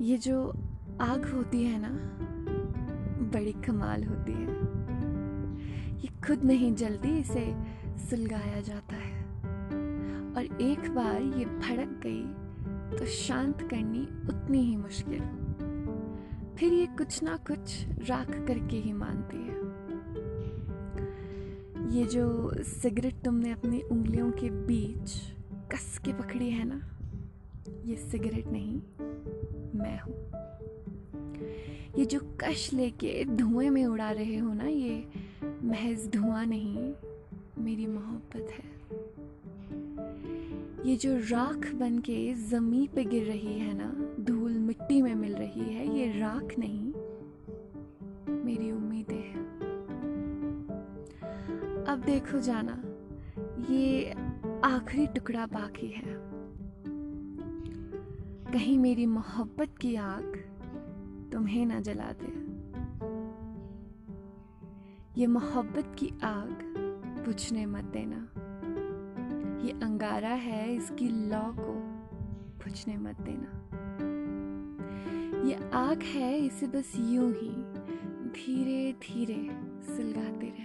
ये जो आग होती है ना, बड़ी कमाल होती है। ये खुद नहीं जल्दी इसे सुलगाया जाता है। और एक बार ये भड़क गई तो शांत करनी उतनी ही मुश्किल। फिर ये कुछ ना कुछ राख करके ही मानती है। ये जो सिगरेट तुमने अपनी उंगलियों के बीच कस के पकड़ी है ना, ये सिगरेट नहीं मैं हूँ। ये जो कश लेके धुएँ में उड़ा रहे हो ना, ये महज धुआँ नहीं, मेरी मोहब्बत है। ये जो राख बन के जमी पे गिर रही है ना, धूल मिट्टी में मिल रही है, ये राख नहीं, मेरी उम्मीदें हैं। अब देखो जाना, ये आखिरी टुकड़ा बाकी है। कहीं मेरी मोहब्बत की आग तुम्हें ना जला दे। ये मोहब्बत की आग बुझने मत देना। ये अंगारा है इसकी लौ को बुझने मत देना। ये आग है इसे बस यूँ ही धीरे धीरे सुलगाते रहना